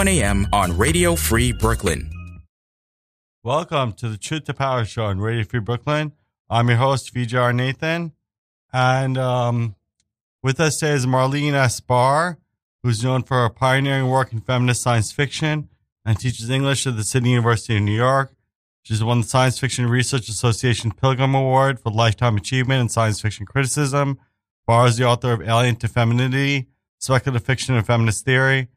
1 a.m. on Radio Free Brooklyn. Welcome to the Truth to Power Show on Radio Free Brooklyn. I'm your host, VJR Nathan. And um, with us today is Marleen. Barr, who's known for her pioneering work in feminist science fiction and teaches English at the City University of New York. She's won the Science Fiction Research Association Pilgrim Award for Lifetime Achievement in Science Fiction Criticism. Barr is the author of Alien to Femininity, Speculative Fiction and Feminist Theory,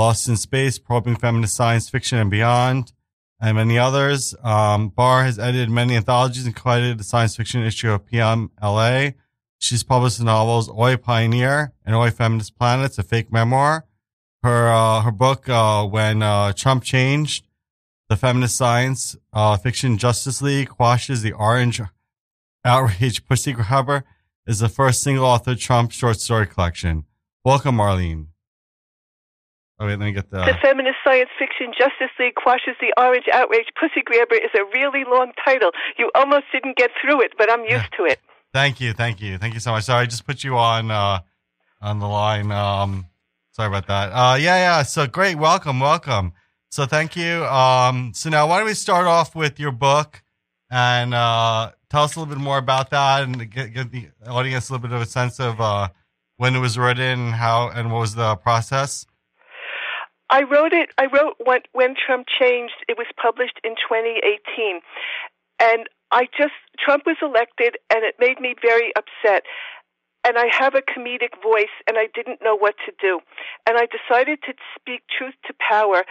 Lost in Space, Probing Feminist Science Fiction and Beyond, and many others. Um, Barr has edited many anthologies and co-edited the science fiction issue of PMLA. She's published the novels Oy Pioneer and Oy Feminist Planets, a fake memoir. Her uh, her book, uh, When uh, Trump Changed, the feminist science uh, fiction Justice League quashes the orange outrage pussy grabber, is the first single author Trump short story collection. Welcome, Marleen. Oh, wait, let me get the. The feminist science fiction Justice League quashes the orange outrage pussy grabber is a really long title. You almost didn't get through it, but I'm used to it. Thank you, thank you, thank you so much. Sorry, I just put you on uh, on the line. Um, sorry about that. Uh, yeah, yeah. So great, welcome, welcome. So thank you. Um, so now why don't we start off with your book and uh, tell us a little bit more about that and get, get the audience a little bit of a sense of uh, when it was written how and what was the process. I wrote it. I wrote when, when Trump changed. It was published in 2018, and I just Trump was elected, and it made me very upset. And I have a comedic voice, and I didn't know what to do. And I decided to speak truth to power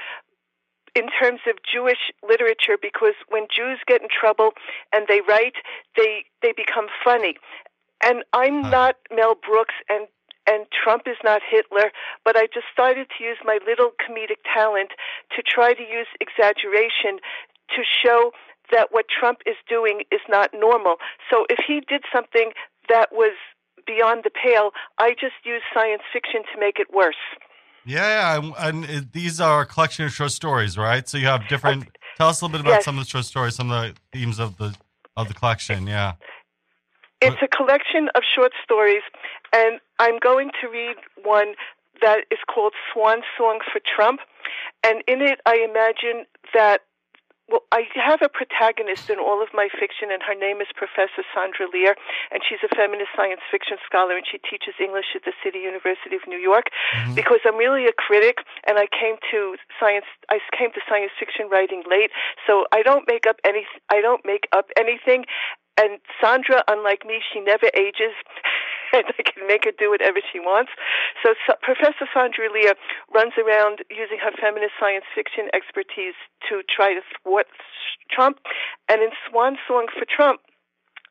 in terms of Jewish literature because when Jews get in trouble and they write, they they become funny. And I'm not Mel Brooks and and Trump is not Hitler, but I decided to use my little comedic talent to try to use exaggeration to show that what Trump is doing is not normal. So if he did something that was beyond the pale, I just used science fiction to make it worse. Yeah, and, and these are a collection of short stories, right? So you have different. Okay. Tell us a little bit about yes. some of the short stories, some of the themes of the of the collection. Yeah. It's a collection of short stories, and I'm going to read one that is called Swan Song for Trump. And in it, I imagine that well, I have a protagonist in all of my fiction, and her name is Professor Sandra Lear, and she's a feminist science fiction scholar, and she teaches English at the City University of New York. Mm-hmm. Because I'm really a critic, and I came to science, I came to science fiction writing late, so I don't make up any, I don't make up anything, and Sandra, unlike me, she never ages, and I can make her do whatever she wants. So, so Professor Sandra Lear runs around using her feminist science fiction expertise to try to thwart Trump. And in Swan Song for Trump,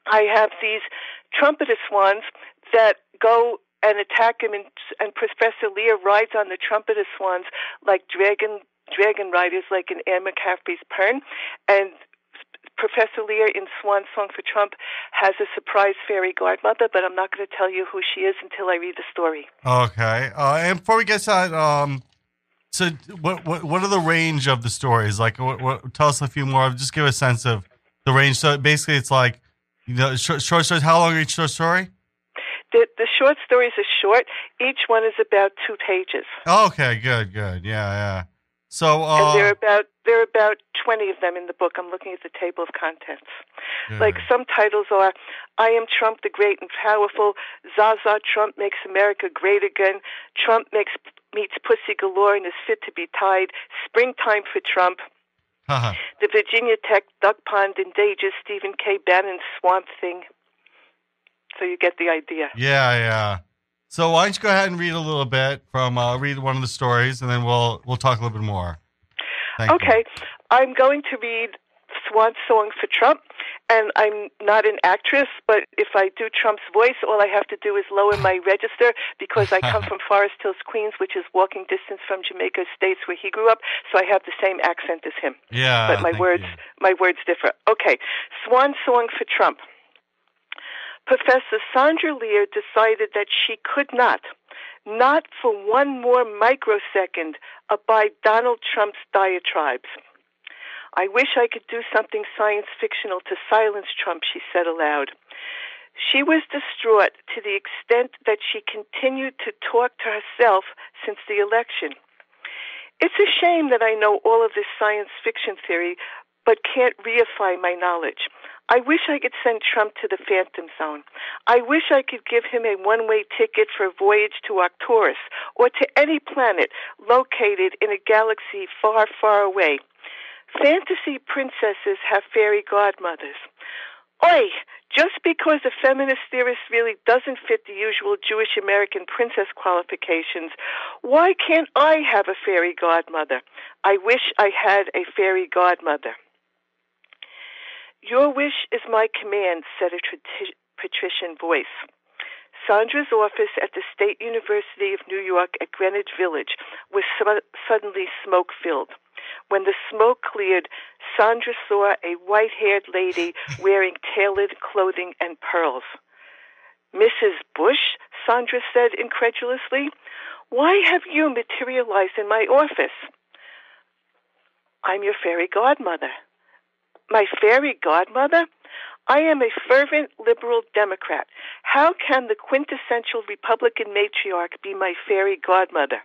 I have these trumpeter swans that go and attack him, and, and Professor Lear rides on the trumpeter swans like dragon dragon riders, like in Anne McCaffrey's Pern, and Professor Lear in Swan Song for Trump has a surprise fairy godmother, but I'm not going to tell you who she is until I read the story. Okay. Uh, and before we get to that, um, so what, what what are the range of the stories? Like, what, what, tell us a few more. Just give a sense of the range. So basically, it's like you know, short, short stories. How long are each short story? The the short stories are short. Each one is about two pages. Okay, good, good. Yeah, yeah. So uh, and there are about there are about twenty of them in the book. I'm looking at the table of contents. Yeah. Like some titles are "I am Trump the Great and Powerful," "Zaza Trump makes America great again," "Trump makes meets Pussy Galore and is fit to be tied," "Springtime for Trump." Uh-huh. The Virginia Tech Duck Pond endanges Stephen K. Bannon Swamp Thing. So you get the idea. Yeah, yeah. So why don't you go ahead and read a little bit from uh, read one of the stories, and then we'll we'll talk a little bit more. Thank okay, you. I'm going to read Swan Song for Trump, and I'm not an actress, but if I do Trump's voice, all I have to do is lower my register because I come from Forest Hills, Queens, which is walking distance from Jamaica Estates, where he grew up. So I have the same accent as him. Yeah, but my words you. my words differ. Okay, Swan Song for Trump. Professor Sandra Lear decided that she could not, not for one more microsecond, abide Donald Trump's diatribes. I wish I could do something science fictional to silence Trump, she said aloud. She was distraught to the extent that she continued to talk to herself since the election. It's a shame that I know all of this science fiction theory, but can't reify my knowledge. I wish I could send Trump to the Phantom Zone. I wish I could give him a one way ticket for a voyage to Arcturus or to any planet located in a galaxy far, far away. Fantasy princesses have fairy godmothers. Oi, just because a feminist theorist really doesn't fit the usual Jewish American princess qualifications, why can't I have a fairy godmother? I wish I had a fairy godmother. Your wish is my command, said a patrician voice. Sandra's office at the State University of New York at Greenwich Village was suddenly smoke filled. When the smoke cleared, Sandra saw a white haired lady wearing tailored clothing and pearls. Mrs. Bush, Sandra said incredulously, why have you materialized in my office? I'm your fairy godmother. My fairy godmother? I am a fervent liberal Democrat. How can the quintessential Republican matriarch be my fairy godmother?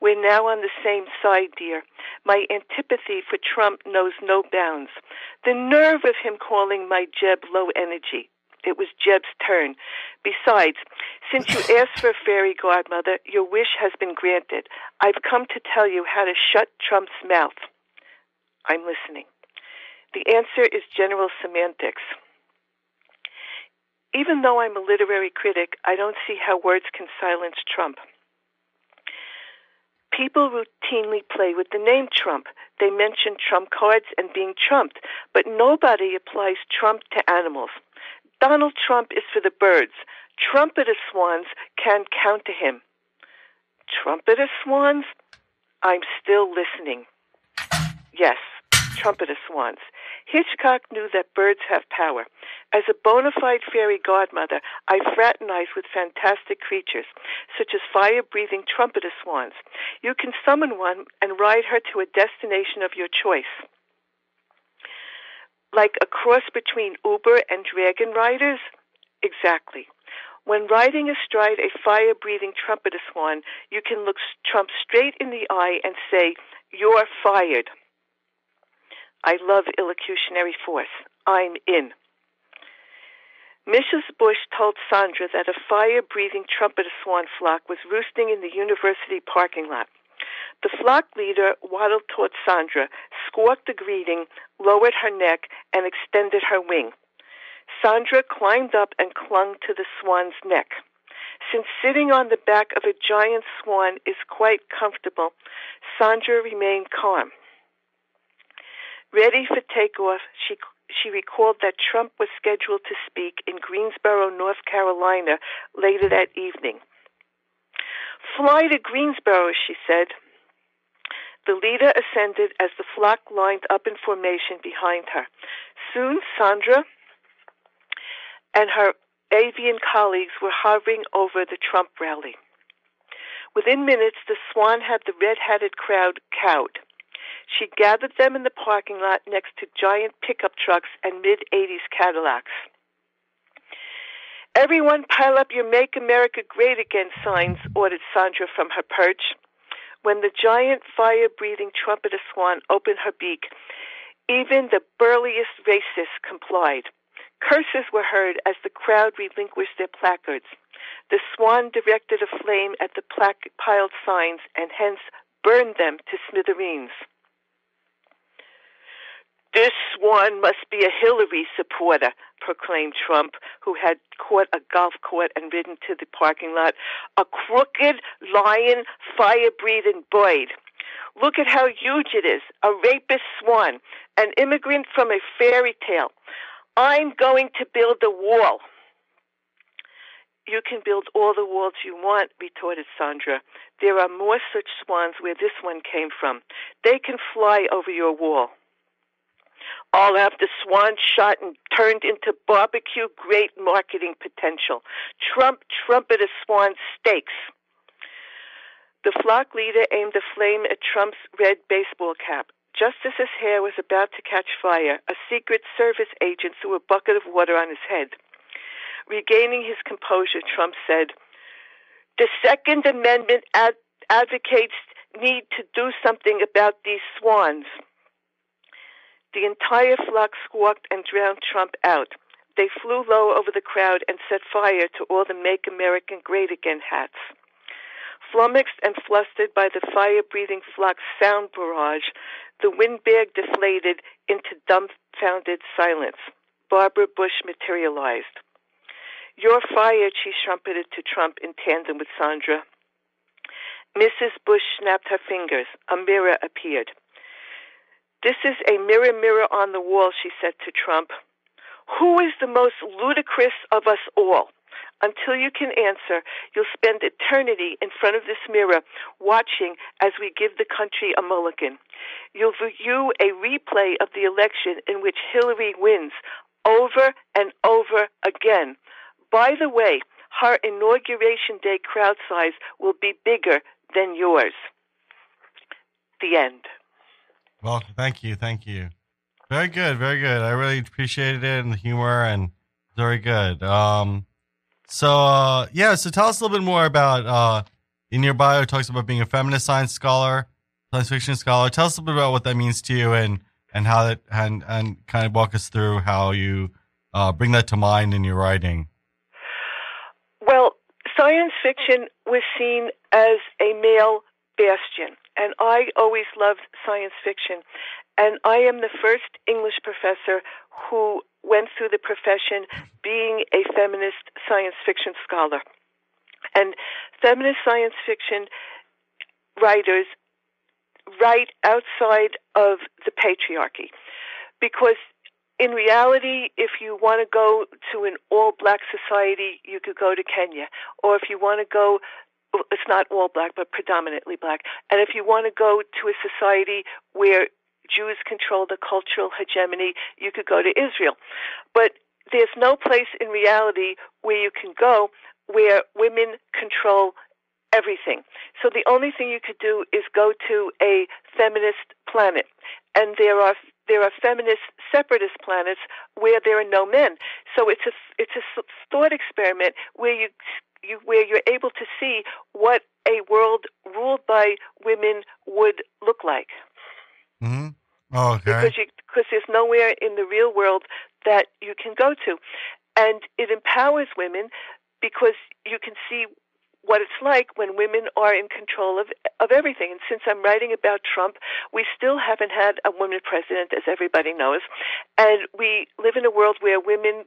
We're now on the same side, dear. My antipathy for Trump knows no bounds. The nerve of him calling my Jeb low energy. It was Jeb's turn. Besides, since you asked for a fairy godmother, your wish has been granted. I've come to tell you how to shut Trump's mouth. I'm listening. The answer is general semantics. Even though I'm a literary critic, I don't see how words can silence Trump. People routinely play with the name Trump. They mention Trump cards and being trumped, but nobody applies Trump to animals. Donald Trump is for the birds. Trumpeter swans can count to him. Trumpeter swans? I'm still listening. Yes, trumpeter swans. Hitchcock knew that birds have power. As a bona fide fairy godmother, I fraternize with fantastic creatures, such as fire breathing trumpeter swans. You can summon one and ride her to a destination of your choice. Like a cross between Uber and dragon riders? Exactly. When riding astride a fire breathing trumpeter swan, you can look Trump straight in the eye and say, You're fired. I love illocutionary force. I'm in. Mrs. Bush told Sandra that a fire breathing trumpeter swan flock was roosting in the university parking lot. The flock leader waddled toward Sandra, squawked a greeting, lowered her neck, and extended her wing. Sandra climbed up and clung to the swan's neck. Since sitting on the back of a giant swan is quite comfortable, Sandra remained calm. Ready for takeoff, she she recalled that Trump was scheduled to speak in Greensboro, North Carolina later that evening. Fly to Greensboro, she said. The leader ascended as the flock lined up in formation behind her. Soon Sandra and her avian colleagues were hovering over the Trump rally. Within minutes, the swan had the red-hatted crowd cowed. She gathered them in the parking lot next to giant pickup trucks and mid 80s Cadillacs. Everyone pile up your Make America Great Again signs, ordered Sandra from her perch. When the giant fire breathing trumpeter swan opened her beak, even the burliest racists complied. Curses were heard as the crowd relinquished their placards. The swan directed a flame at the piled signs and hence burned them to smithereens. This one must be a Hillary supporter, proclaimed Trump, who had caught a golf cart and ridden to the parking lot. A crooked, lying, fire breathing bird. Look at how huge it is. A rapist swan. An immigrant from a fairy tale. I'm going to build a wall. You can build all the walls you want, retorted Sandra. There are more such swans where this one came from. They can fly over your wall all after Swan shot and turned into barbecue great marketing potential. Trump trumpeted Swan steaks. The flock leader aimed a flame at Trump's red baseball cap. Just as his hair was about to catch fire, a Secret Service agent threw a bucket of water on his head. Regaining his composure, Trump said, The Second Amendment ad- advocates need to do something about these swans. The entire flock squawked and drowned Trump out. They flew low over the crowd and set fire to all the Make America Great Again hats. Flummoxed and flustered by the fire breathing flock's sound barrage, the windbag deflated into dumbfounded silence. Barbara Bush materialized. You're fired, she trumpeted to Trump in tandem with Sandra. Mrs. Bush snapped her fingers. A mirror appeared. This is a mirror, mirror on the wall, she said to Trump. Who is the most ludicrous of us all? Until you can answer, you'll spend eternity in front of this mirror watching as we give the country a mulligan. You'll view a replay of the election in which Hillary wins over and over again. By the way, her inauguration day crowd size will be bigger than yours. The end. Well, thank you, thank you. Very good, very good. I really appreciated it and the humor and very good. Um, so uh, yeah, so tell us a little bit more about uh, in your bio. It talks about being a feminist science scholar, science fiction scholar. Tell us a little bit about what that means to you and and how that and and kind of walk us through how you uh, bring that to mind in your writing. Well, science fiction was seen as a male bastion, and I always loved science fiction. And I am the first English professor who went through the profession being a feminist science fiction scholar. And feminist science fiction writers write outside of the patriarchy because in reality, if you want to go to an all black society, you could go to Kenya. Or if you want to go, it's not all black, but predominantly black. And if you want to go to a society where Jews control the cultural hegemony, you could go to Israel. But there's no place in reality where you can go where women control everything. So the only thing you could do is go to a feminist planet. And there are there are feminist separatist planets where there are no men. So it's a it's a thought experiment where you you where you're able to see what a world ruled by women would look like. Mm-hmm. Oh, okay. Because you, because there's nowhere in the real world that you can go to, and it empowers women because you can see what it's like when women are in control of of everything. And since I'm writing about Trump, we still haven't had a woman president, as everybody knows, and we live in a world where women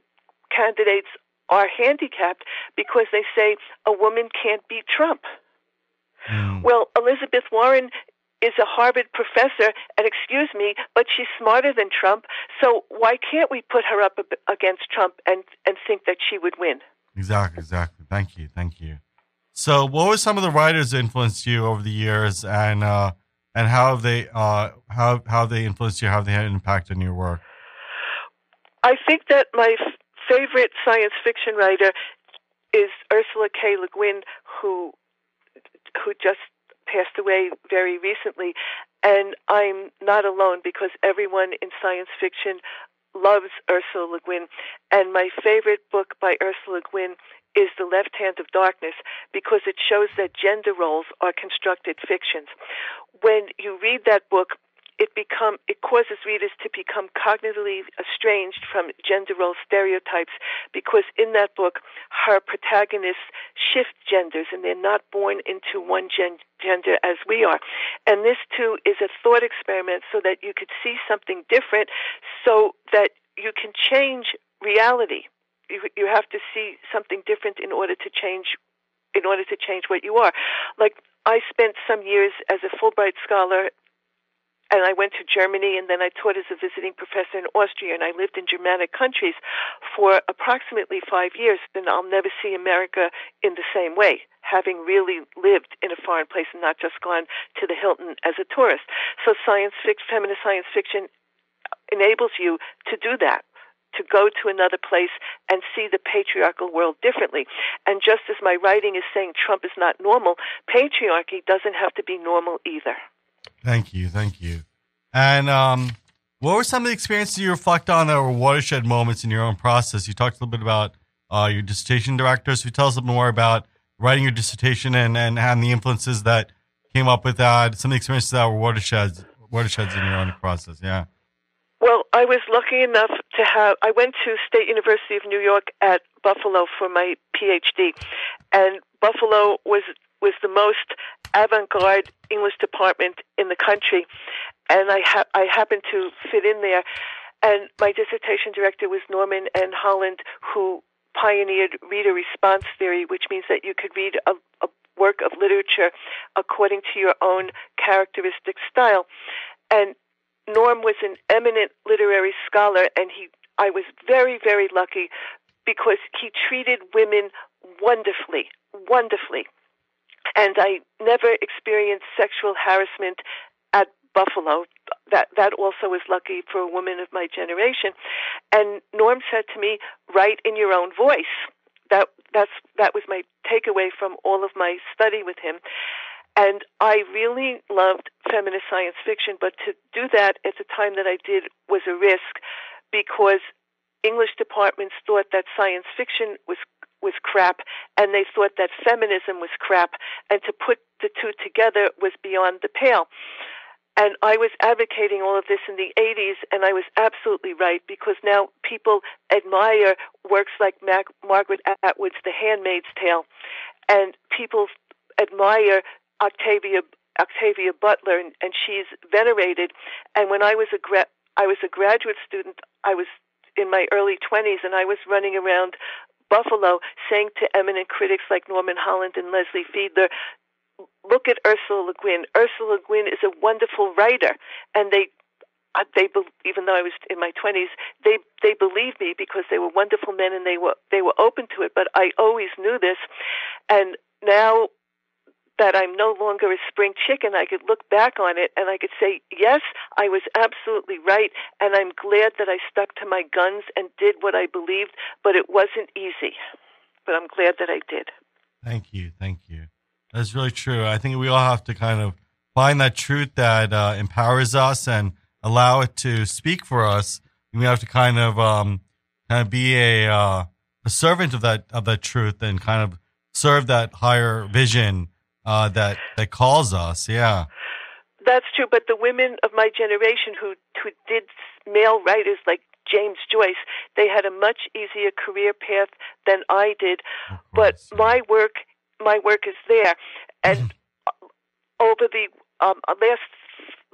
candidates are handicapped because they say a woman can't beat Trump. Mm. Well, Elizabeth Warren is a Harvard professor, and excuse me, but she's smarter than Trump. So why can't we put her up against Trump and and think that she would win? Exactly, exactly. Thank you, thank you. So, what were some of the writers that influenced you over the years, and uh, and how have they uh, how how they influenced you? How have they had an impact on your work? I think that my favorite science fiction writer is Ursula K. Le Guin, who who just passed away very recently, and I'm not alone because everyone in science fiction loves Ursula Le Guin. And my favorite book by Ursula Le Guin is The Left Hand of Darkness because it shows that gender roles are constructed fictions. When you read that book, it become it causes readers to become cognitively estranged from gender role stereotypes because in that book her protagonists shift genders and they're not born into one gen- gender as we are and this too is a thought experiment so that you could see something different so that you can change reality you, you have to see something different in order to change in order to change what you are. Like I spent some years as a Fulbright scholar and I went to Germany and then I taught as a visiting professor in Austria and I lived in Germanic countries for approximately five years and I'll never see America in the same way, having really lived in a foreign place and not just gone to the Hilton as a tourist. So science fiction, feminist science fiction enables you to do that to go to another place and see the patriarchal world differently. And just as my writing is saying Trump is not normal, patriarchy doesn't have to be normal either. Thank you. Thank you. And um, what were some of the experiences you reflect on that were watershed moments in your own process? You talked a little bit about uh, your dissertation director. So tell us a little more about writing your dissertation and, and, and the influences that came up with that. Some of the experiences that were watersheds, watersheds in your own process. Yeah. Well, I was lucky enough to have. I went to State University of New York at Buffalo for my PhD, and Buffalo was was the most avant-garde English department in the country, and I ha- I happened to fit in there. And my dissertation director was Norman N. Holland, who pioneered reader response theory, which means that you could read a, a work of literature according to your own characteristic style. And Norm was an eminent literary scholar, and he I was very, very lucky because he treated women wonderfully, wonderfully. And I never experienced sexual harassment at Buffalo. That that also was lucky for a woman of my generation. And Norm said to me, "Write in your own voice." That that's that was my takeaway from all of my study with him. And I really loved feminist science fiction, but to do that at the time that I did was a risk because English departments thought that science fiction was was crap and they thought that feminism was crap and to put the two together was beyond the pale. And I was advocating all of this in the 80s, and I was absolutely right because now people admire works like Mac- Margaret Atwood's The Handmaid's Tale, and people admire Octavia Octavia Butler, and, and she's venerated. And when I was a gra- I was a graduate student, I was in my early 20s, and I was running around Buffalo saying to eminent critics like Norman Holland and Leslie Fiedler, look at Ursula Le Guin. Ursula Le Guin is a wonderful writer, and they they even though I was in my 20s, they they believed me because they were wonderful men and they were they were open to it. But I always knew this, and now that I'm no longer a spring chicken, I could look back on it and I could say, yes, I was absolutely right, and I'm glad that I stuck to my guns and did what I believed, but it wasn't easy. But I'm glad that I did. Thank you. Thank you. That's really true. I think we all have to kind of find that truth that uh, empowers us and allow it to speak for us. We have to kind of um, kind of be a uh, a servant of that of that truth and kind of serve that higher vision uh, that that calls us. Yeah, that's true. But the women of my generation who who did male writers like James Joyce, they had a much easier career path than I did. But my work, my work is there, and over the um, last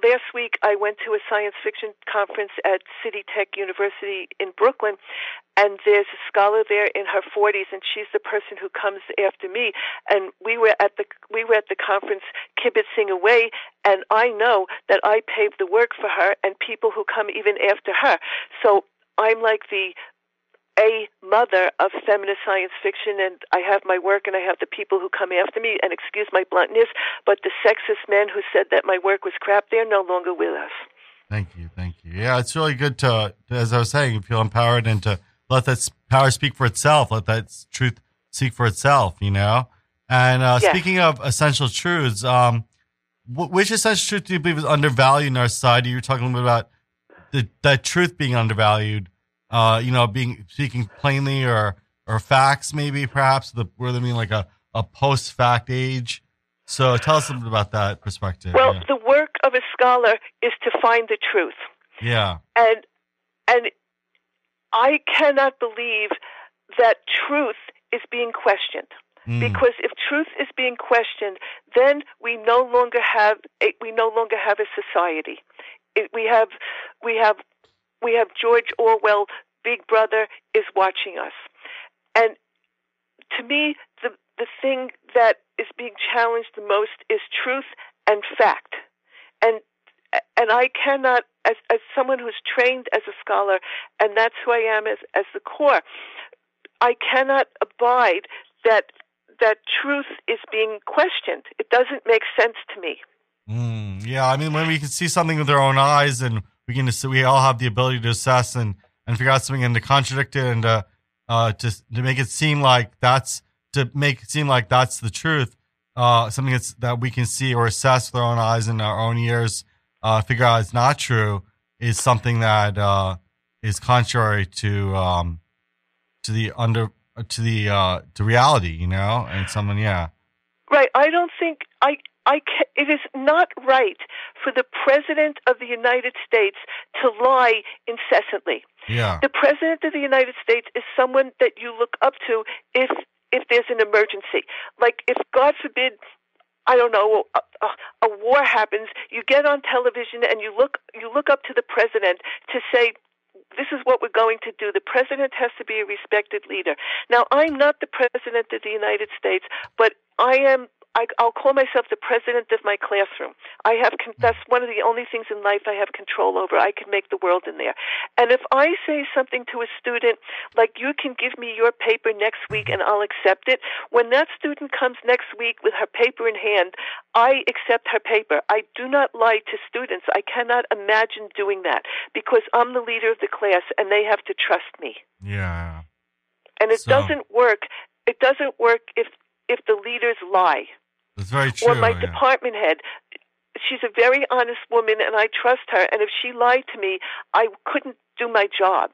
last week I went to a science fiction conference at City Tech University in Brooklyn, and there's a scholar there in her 40s, and she's the person who comes after me. And we were at the we were at the conference kibitzing away, and I know that I paved the work for her and people who come even after her. So I'm like the a mother of feminist science fiction, and I have my work and I have the people who come after me, and excuse my bluntness, but the sexist men who said that my work was crap, they're no longer with us. Thank you. Thank you. Yeah, it's really good to, as I was saying, feel empowered and to let that power speak for itself, let that truth speak for itself, you know? And uh, yes. speaking of essential truths, um, which essential truth do you believe is undervalued in our society? You were talking a little bit about the, that truth being undervalued uh, you know, being speaking plainly or or facts, maybe perhaps the we're living like a, a post fact age. So tell us bit about that perspective. Well, yeah. the work of a scholar is to find the truth. Yeah. And and I cannot believe that truth is being questioned. Mm. Because if truth is being questioned, then we no longer have a, we no longer have a society. It, we have we have we have George Orwell, Big Brother is watching us. And to me, the, the thing that is being challenged the most is truth and fact. And and I cannot, as, as someone who's trained as a scholar, and that's who I am as, as the core, I cannot abide that that truth is being questioned. It doesn't make sense to me. Mm, yeah, I mean, when we can see something with our own eyes and we can we all have the ability to assess and and figure out something and to contradict it and to uh to to make it seem like that's to make it seem like that's the truth. Uh, something that's that we can see or assess with our own eyes and our own ears, uh, figure out it's not true is something that uh, is contrary to um, to the under to the uh, to reality, you know, and someone, yeah. Right. I don't think I ca- it is not right for the president of the United States to lie incessantly. Yeah. The president of the United States is someone that you look up to if if there's an emergency. Like if God forbid I don't know, a, a, a war happens, you get on television and you look you look up to the president to say this is what we're going to do. The president has to be a respected leader. Now, I'm not the president of the United States, but I am I, I'll call myself the president of my classroom. I have con- that's one of the only things in life I have control over. I can make the world in there. And if I say something to a student like you can give me your paper next week and I'll accept it, when that student comes next week with her paper in hand, I accept her paper. I do not lie to students. I cannot imagine doing that because I'm the leader of the class and they have to trust me. Yeah. And it So- doesn't work. It doesn't work if if the leaders lie That's very true. or my yeah. department head. She's a very honest woman, and I trust her. And if she lied to me, I couldn't do my job.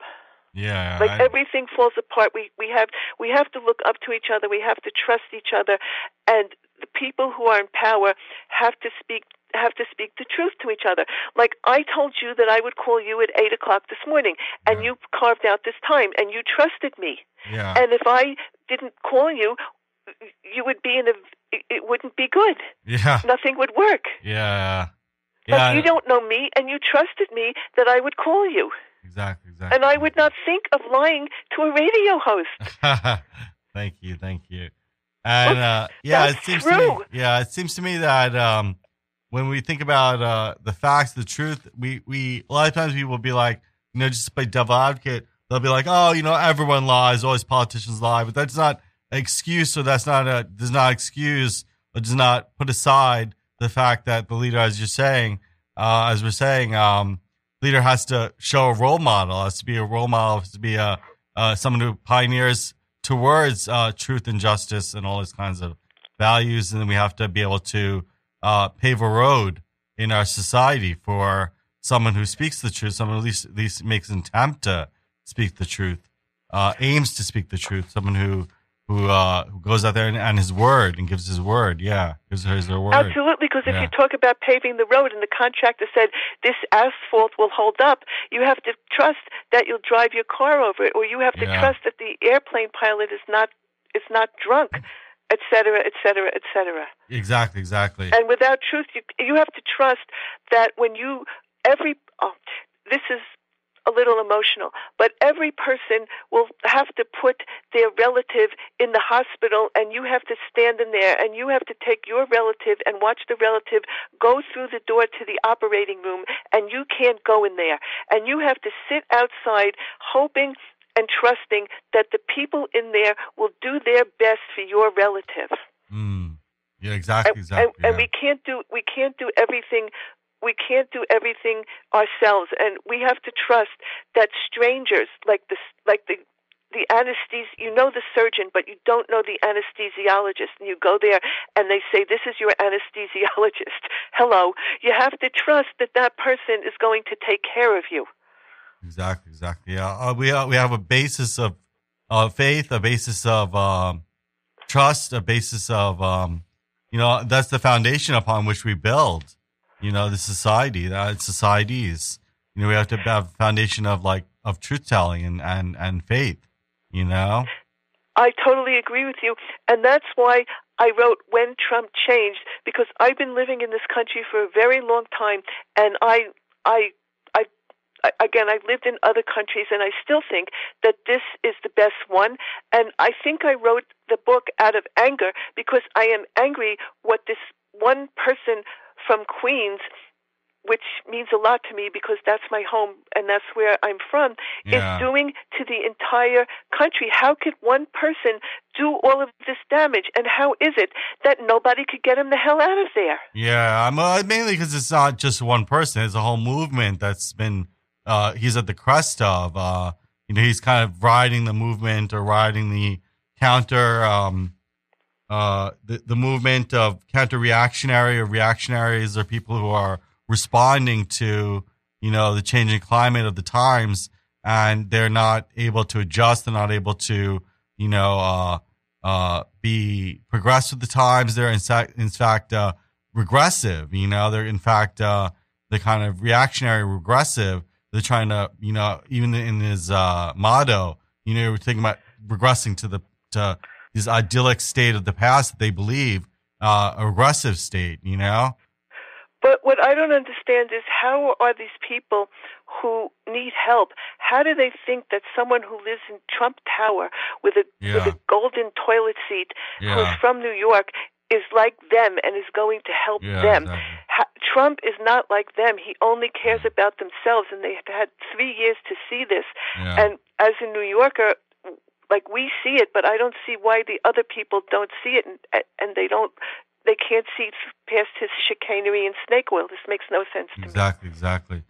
Yeah. Like I- everything falls apart. We we have we have to look up to each other. We have to trust each other, and the people who are in power have to speak have to speak the truth to each other. Like I told you that I would call you at eight o'clock this morning, and Yeah. you carved out this time, and you trusted me. yeah. And if I didn't call you, you would be in a. It wouldn't be good. yeah. Nothing would work. Yeah. But Yeah. you don't know me, and you trusted me that I would call you, Exactly. Exactly. and I would not think of lying to a radio host. thank you, thank you. And uh, yeah, that's it seems to me, yeah, it seems to me that um, when we think about uh, the facts, the truth, we we a lot of times people will be like, you know, just to play devil advocate, they'll be like, oh, you know, everyone lies, always politicians lie, but that's not excuse, or that's not a does not excuse or does not put aside the fact that the leader, as you're saying, uh, as we're saying, um, leader has to show a role model, has to be a role model, has to be a uh, someone who pioneers towards uh, truth and justice and all these kinds of values, and then we have to be able to uh, pave a road in our society for someone who speaks the truth, someone at least at least makes an attempt to speak the truth, uh, aims to speak the truth, someone who who uh, who goes out there and, and his word and gives his word, yeah, gives her his word. Absolutely, because if Yeah. you talk about paving the road and the contractor said this asphalt will hold up, you have to trust that you'll drive your car over it, or you have to Yeah. trust that the airplane pilot is not is not drunk, et cetera, et cetera, et cetera. Exactly, exactly. And without truth, you you have to trust that when you every oh, this is a little emotional, but every person will have to put their relative in the hospital, and you have to stand in there, and you have to take your relative and watch the relative go through the door to the operating room, and you can't go in there, and you have to sit outside hoping and trusting that the people in there will do their best for your relative Mm. Yeah, exactly, and, exactly. and, and yeah. we can't do we can't do everything we can't do everything ourselves and we have to trust that strangers like the like the the anesthesi you know the surgeon but you don't know the anesthesiologist and you go there and they say this is your anesthesiologist hello you have to trust that that person is going to take care of you Exactly, exactly. Yeah, uh, we uh, we have a basis of uh, faith, a basis of um, trust, a basis of um, you know that's the foundation upon which we build. You know, the society, uh, that societies. You know, we have to have a foundation of like of truth telling and and and faith. You know, I totally agree with you, and that's why I wrote When Trump Changed because I've been living in this country for a very long time, and I, I, I, I again, I've lived in other countries, and I still think that this is the best one. And I think I wrote the book out of anger because I am angry what this one person from Queens. Which means a lot to me because that's my home and that's where I'm from Yeah. is doing to the entire country. How could one person do all of this damage? And how is it that nobody could get him the hell out of there? yeah. I'm uh, mainly because it's not just one person; it's a whole movement that's been. Uh, he's at the crest of. Uh, you know, he's kind of riding the movement or riding the counter. Um, uh, the, the movement of counter reactionary or reactionaries are people who are responding to, you know, the changing climate of the times and they're not able to adjust. They're not able to, you know, uh, uh, be progressed with the times. They're in, fact in fact, uh, regressive. You know, they're in fact uh, the kind of reactionary regressive. They're trying to, you know, even in his uh, motto, you know, we're thinking about regressing to the to this idyllic state of the past that they believe uh, a regressive state. You know. But what I don't understand is how are these people who need help? How do they think that someone who lives in Trump Tower with a Yeah. with a golden toilet seat, Yeah. who's from New York, is like them and is going to help Yeah, them? exactly. Trump is not like them. He only cares about themselves, and they've had three years to see this. Yeah. And as a New Yorker, like we see it, but I don't see why the other people don't see it, and and they don't. They can't see past his chicanery and snake oil. This makes no sense to me. Exactly, exactly.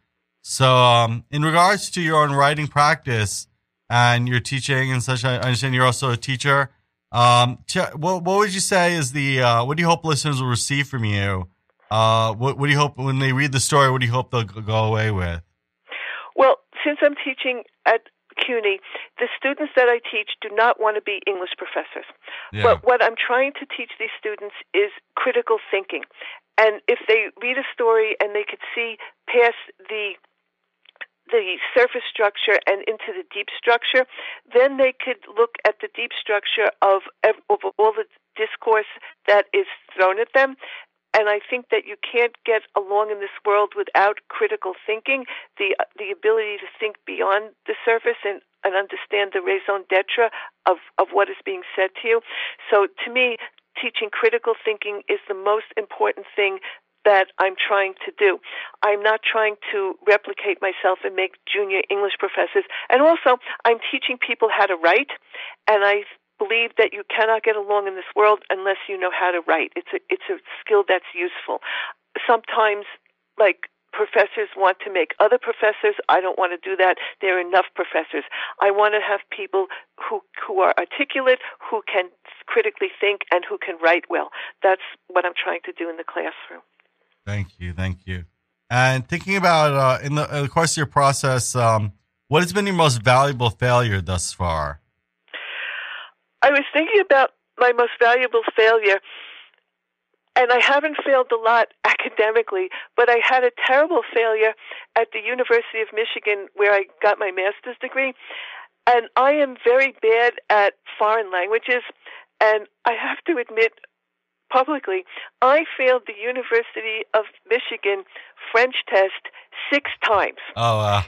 So, um, in regards to your own writing practice and your teaching and such, I understand you're also a teacher. Um, what, what would you say is the, uh, what do you hope listeners will receive from you? Uh, what, what do you hope when they read the story? What do you hope they'll go away with? Well, since I'm teaching at CUNY, the students that I teach do not want to be English professors. Yeah. But what I'm trying to teach these students is critical thinking. And if they read a story and they could see past the the surface structure and into the deep structure, then they could look at the deep structure of, of all the discourse that is thrown at them. And I think that you can't get along in this world without critical thinking, the uh, the ability to think beyond the surface and, and understand the raison d'etre of, of what is being said to you. So to me, teaching critical thinking is the most important thing that I'm trying to do. I'm not trying to replicate myself and make junior English professors. And also, I'm teaching people how to write, and I believe that you cannot get along in this world unless you know how to write. It's a it's a skill that's useful. Sometimes, like professors want to make other professors. I don't want to do that. There are enough professors. I want to have people who who are articulate, who can critically think, and who can write well. That's what I'm trying to do in the classroom. Thank you. Thank you. And thinking about, uh, in the, in the course of your process, um, what has been your most valuable failure thus far? I was thinking about my most valuable failure, and I haven't failed a lot academically, but I had a terrible failure at the University of Michigan where I got my master's degree. And I am very bad at foreign languages, and I have to admit publicly, I failed the University of Michigan French test six times Oh, uh,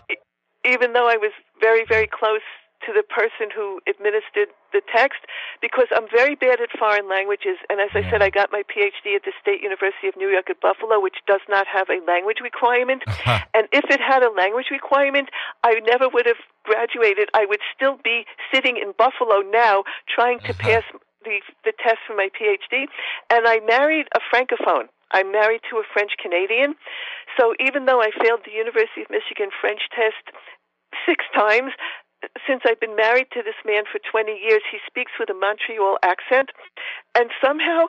even though I was very, very close to the person who administered the text, because I'm very bad at foreign languages. And as I said, I got my PhD at the State University of New York at Buffalo, which does not have a language requirement. Uh-huh. and if it had a language requirement, I never would have graduated. I would still be sitting in Buffalo now trying to uh-huh. pass the, the test for my PhD. And I married a Francophone. I'm married to a French Canadian. So even though I failed the University of Michigan French test six times, since I've been married to this man for 20 years, he speaks with a Montreal accent. And somehow,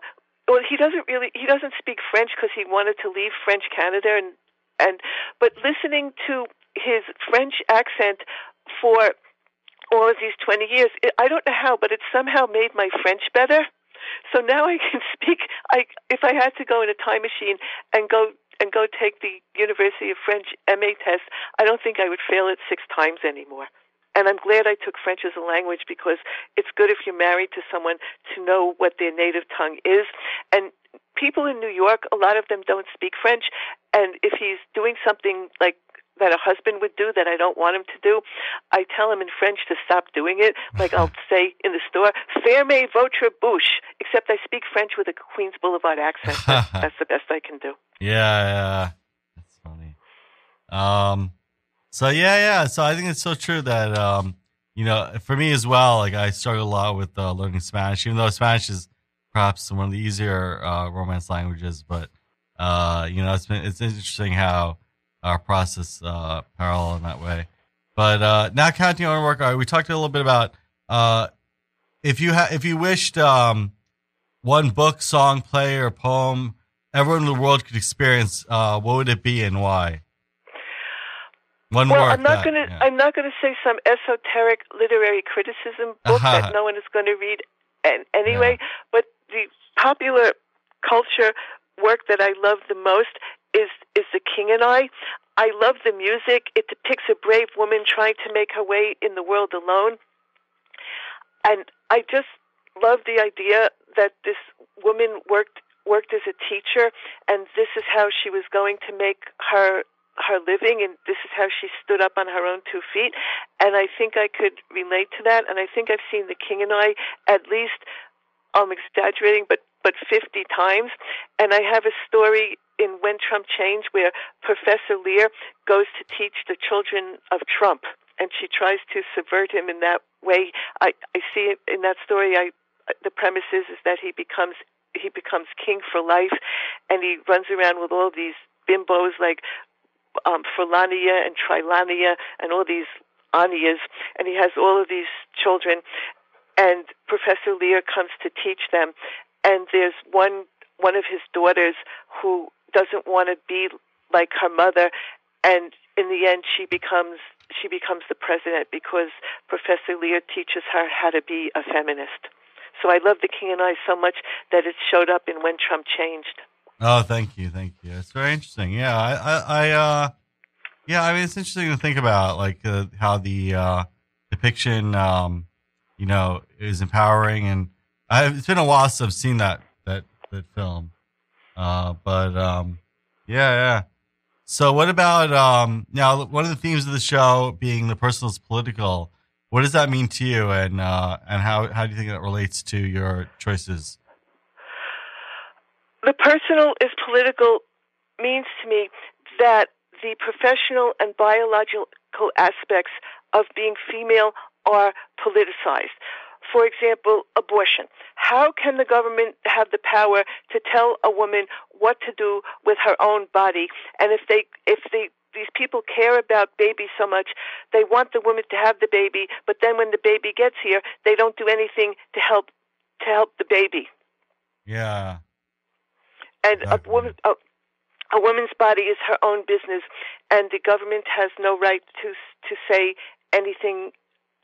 well, he doesn't really, he doesn't speak French because he wanted to leave French Canada. And, and, but listening to his French accent for all of these 20 years, it, I don't know how, but it somehow made my French better. So now I can speak. I if I had to go in a time machine and go and go take the University of French MA test, I don't think I would fail it six times anymore. And I'm glad I took French as a language because it's good if you're married to someone to know what their native tongue is. And people in New York, a lot of them don't speak French. And if he's doing something like that a husband would do that I don't want him to do, I tell him in French to stop doing it. Like I'll say in the store, "Fermez votre bouche." Except I speak French with a Queens Boulevard accent. That's, that's the best I can do. Yeah, yeah. That's funny. Um, so yeah, yeah. So I think it's so true that, um, you know, for me as well, like I struggle a lot with uh, learning Spanish, even though Spanish is perhaps one of the easier uh, Romance languages. But uh, you know, it's been it's interesting how our process uh, parallel in that way. But uh, now counting on work, uh, we talked a little bit about uh, if you ha- if you wished um, one book, song, play, or poem everyone in the world could experience, uh, what would it be and why? One Well, more. I'm not going to. I'm not going to say some esoteric literary criticism book that no one is going to read an, anyway. Yeah. But the popular culture work that I love the most is is The King and I. I love the music. It depicts a brave woman trying to make her way in the world alone. And I just love the idea that this woman worked worked as a teacher and this is how she was going to make her her living and this is how she stood up on her own two feet and I think I could relate to that and I think I've seen The King and I at least I'm exaggerating but but 50 times and I have a story in When Trump Changed where Professor Lear goes to teach the children of Trump and she tries to subvert him in that way. I, I see it in that story. I, the premise is, is that he becomes he becomes king for life, and he runs around with all these bimbos like um, Fulania and Trilania and all these Anias, and he has all of these children. And Professor Lear comes to teach them, and there's one one of his daughters who doesn't want to be like her mother, and in the end, she becomes she becomes the president because Professor Lear teaches her how to be a feminist. So I love The King and I so much that it showed up in When Trump Changed. Oh, thank you, thank you. It's very interesting. Yeah, I, I, I uh, yeah, I mean, it's interesting to think about, like uh, how the uh, depiction, um, you know, is empowering, and I've, it's been a while since I've seen that that that film. Uh, but um, yeah, yeah. So, what about um, now? One of the themes of the show being the personal is political. What does that mean to you, and uh, and how how do you think that relates to your choices? The personal is political means to me that the professional and biological aspects of being female are politicized. For example, abortion. How can the government have the power to tell a woman what to do with her own body? And if they, if these people care about babies so much, they want the woman to have the baby, but then when the baby gets here, they don't do anything to help, to help the baby. Yeah. And a woman, a, a woman's body is her own business, and the government has no right to to say anything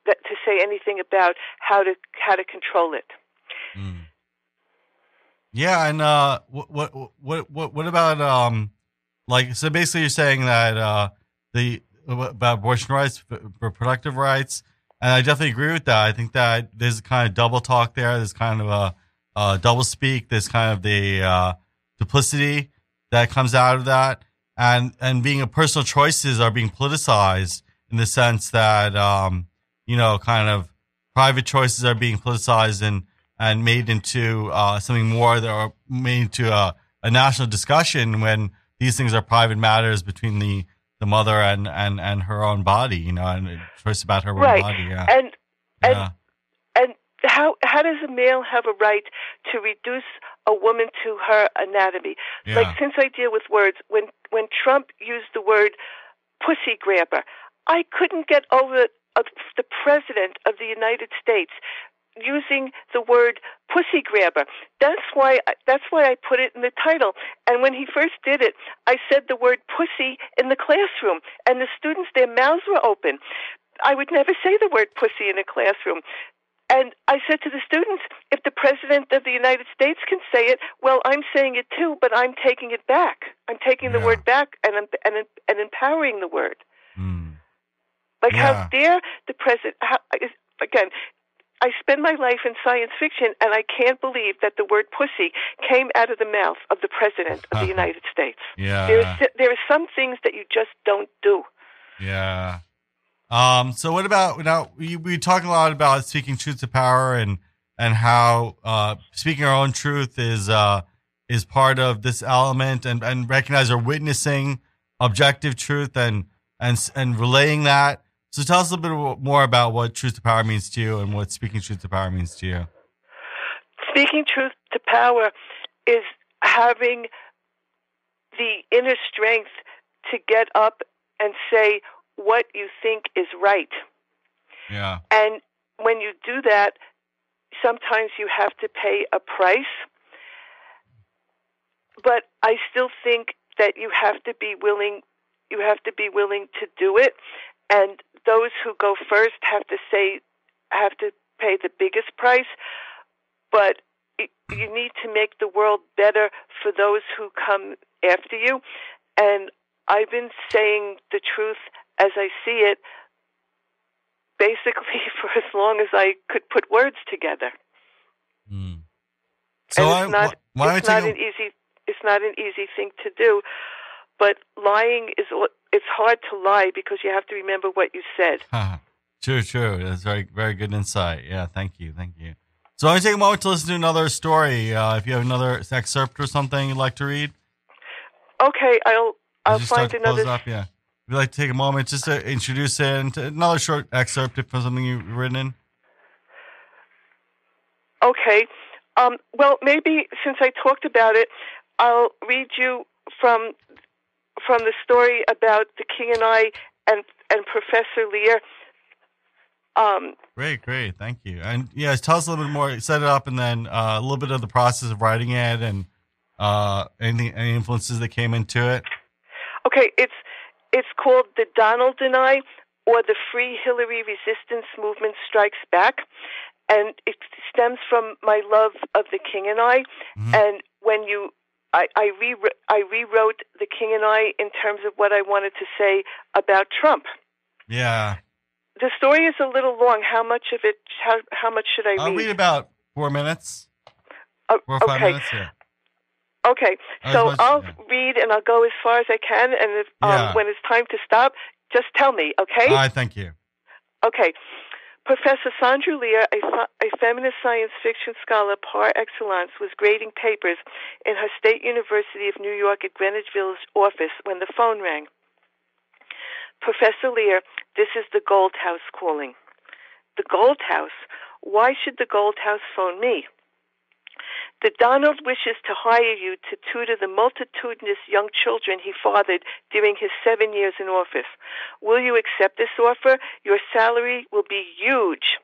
that to say anything about how to how to control it. Mm. Yeah, and uh, what what what what what about um, like so basically you're saying that uh, the about abortion rights, reproductive rights, and I definitely agree with that. I think that there's kind of double talk there. There's kind of a, a double speak. There's kind of the uh, duplicity that comes out of that, and and being a personal choices are being politicized in the sense that um, you know, kind of private choices are being politicized and, and made into uh, something more that are made into a, a, national discussion when these things are private matters between the, the mother and, and, and her own body, you know, and choice about her right. own body. Yeah. And, and, yeah. and how, how does a male have a right to reduce a woman to her anatomy? Yeah. Like, since I deal with words, when, when Trump used the word pussy grabber, I couldn't get over the President of the United States using the word pussy grabber. That's why that's why I put it in the title. And when he first did it, I said the word pussy in the classroom, and the students their mouths were open. I would never say the word pussy in a classroom. And I said to the students, if the President of the United States can say it, well, I'm saying it too, but I'm taking it back. I'm taking yeah. the word back and, and, and empowering the word. Mm. Like, yeah. how dare the president? How, again, I spend my life in science fiction, and I can't believe that the word "pussy" came out of the mouth of the president of the United States. Yeah, there's there are some things that you just don't do. Yeah. Um. So, what about now? We we talk a lot about speaking truth to power, and and how uh, speaking our own truth is uh is part of this element, and and recognize or witnessing objective truth, and and and relaying that so tell us a little bit more about what truth to power means to you and what speaking truth to power means to you. Speaking truth to power is having the inner strength to get up and say what you think is right. Yeah. And when you do that, sometimes you have to pay a price. But I still think that you have to be willing you have to be willing to do it and those who go first have to say have to pay the biggest price, but you need to make the world better for those who come after you. And I've been saying the truth as I see it basically for as long as I could put words together. Mm. So and it's I, not, why it's not an easy it's not an easy thing to do. But lying is it's hard to lie because you have to remember what you said. true, true. That's very very good insight. Yeah, thank you, thank you. So I'm take a moment to listen to another story. Uh, if you have another excerpt or something you'd like to read. Okay, I'll I'll find another. Up, yeah. Would you like to take a moment just to introduce it and another short excerpt from something you've written? Okay. Um, well, maybe since I talked about it, I'll read you from from the story about the king and I and and Professor Lear. Um, great, great, thank you. And yeah, tell us a little bit more. Set it up, and then uh, a little bit of the process of writing it, and uh, any any influences that came into it. Okay, it's it's called the Donald and I or the Free Hillary Resistance Movement Strikes Back, and it stems from my love of the King and I. Mm-hmm. And when you I, I, re- I rewrote The King and I in terms of what I wanted to say about Trump. Yeah. The story is a little long. How much of it? How how much should I read? I'll read about four minutes. Uh, four or five okay. minutes. Yeah. Okay, so much, I'll read and I'll go as far as I can, and if, um, yeah. when it's time to stop, just tell me, okay? All right, thank you. Okay. Professor Sandra Lear, a, a, feminist science fiction scholar par excellence, was grading papers in her State University of New York at Greenwich Village office when the phone rang. Professor Lear, this is the Gold House calling. The Gold House? Why should the Gold House phone me? Donald wishes to hire you to tutor the multitudinous young children he fathered during his seven years in office. Will you accept this offer? Your salary will be huge.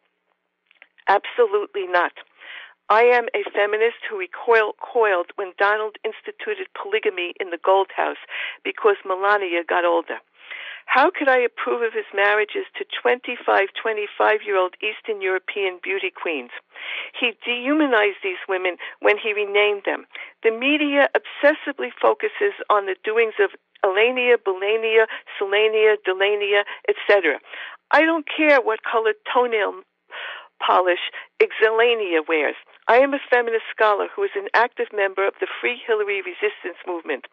Absolutely not. I am a feminist who recoiled when Donald instituted polygamy in the Gold House because Melania got older. How could I approve of his marriages to 25, 25 year old Eastern European beauty queens? He dehumanized these women when he renamed them. The media obsessively focuses on the doings of Elenia, Belania, Selenia, Delania, etc. I don't care what color toenail polish Exilania wears. I am a feminist scholar who is an active member of the Free Hillary resistance movement.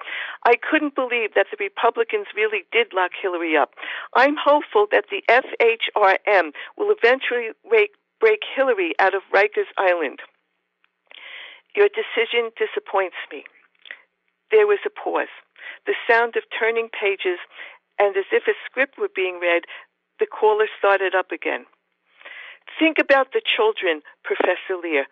I couldn't believe that the Republicans really did lock Hillary up. I'm hopeful that the FHRM will eventually break, break Hillary out of Rikers Island. Your decision disappoints me. There was a pause, the sound of turning pages, and as if a script were being read, the caller started up again. Think about the children, Professor Lear.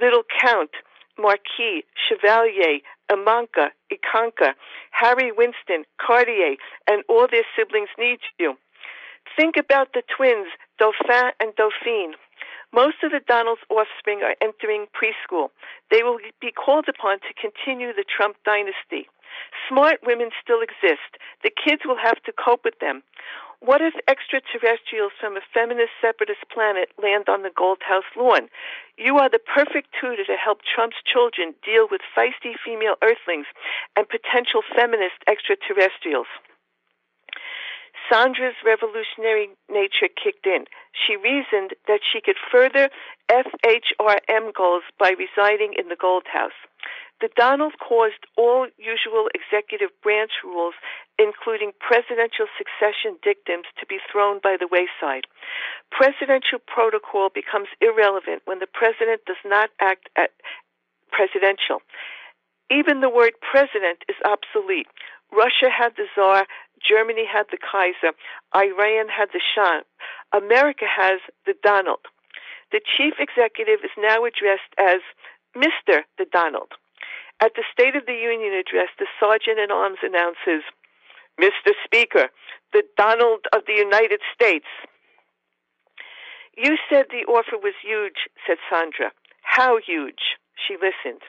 Little Count, Marquis, Chevalier, Amanka, Ikanka, Harry Winston, Cartier, and all their siblings need you. Think about the twins, Dauphin and Dauphine. Most of the Donald's offspring are entering preschool. They will be called upon to continue the Trump dynasty. Smart women still exist. The kids will have to cope with them. What if extraterrestrials from a feminist separatist planet land on the Gold House lawn? You are the perfect tutor to help Trump's children deal with feisty female earthlings and potential feminist extraterrestrials. Sandra's revolutionary nature kicked in. She reasoned that she could further FHRM goals by residing in the Gold House. The Donald caused all usual executive branch rules, including presidential succession dictums, to be thrown by the wayside. Presidential protocol becomes irrelevant when the president does not act at presidential. Even the word president is obsolete. Russia had the czar, Germany had the Kaiser, Iran had the Shah, America has the Donald. The chief executive is now addressed as Mr. the Donald. At the State of the Union address, the Sergeant at Arms announces, Mr. Speaker, the Donald of the United States. You said the offer was huge, said Sandra. How huge? She listened.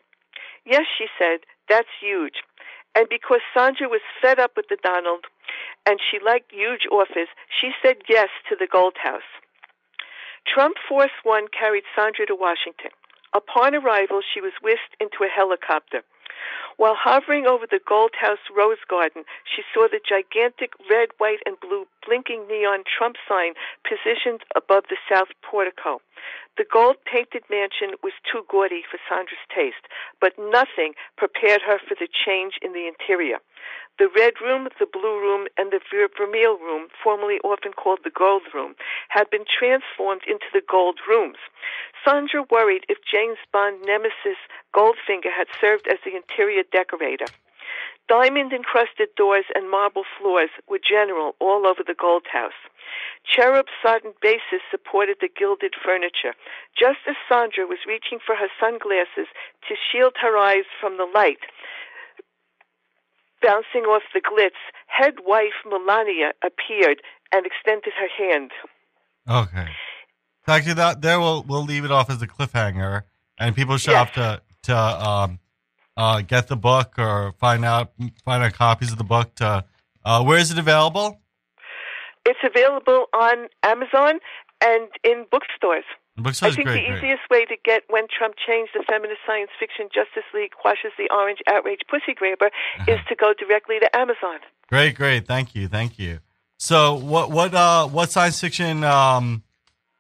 Yes, she said, that's huge. And because Sandra was fed up with the Donald and she liked huge offers, she said yes to the Gold House. Trump Force One carried Sandra to Washington. Upon arrival, she was whisked into a helicopter. While hovering over the Gold House Rose Garden, she saw the gigantic red, white, and blue blinking neon Trump sign positioned above the south portico. The gold painted mansion was too gaudy for Sandra's taste, but nothing prepared her for the change in the interior. The red room, the blue room, and the vermeil room, formerly often called the gold room, had been transformed into the gold rooms. Sandra worried if James Bond nemesis Goldfinger had served as the interior decorator. Diamond encrusted doors and marble floors were general all over the Gold House. Cherub sodden bases supported the gilded furniture. Just as Sandra was reaching for her sunglasses to shield her eyes from the light, bouncing off the glitz, head wife Melania appeared and extended her hand. Okay. Actually, that there we'll we'll leave it off as a cliffhanger, and people should Yes. have to to um uh get the book or find out find out copies of the book. To uh, where is it available? It's available on Amazon and in bookstores. The bookstore I think great. the great. easiest way to get When Trump Changed the Feminist Science Fiction Justice League Quashes the Orange Outrage Pussy Grabber is to go directly to Amazon. Great, great. Thank you, thank you. So, what what uh what science fiction um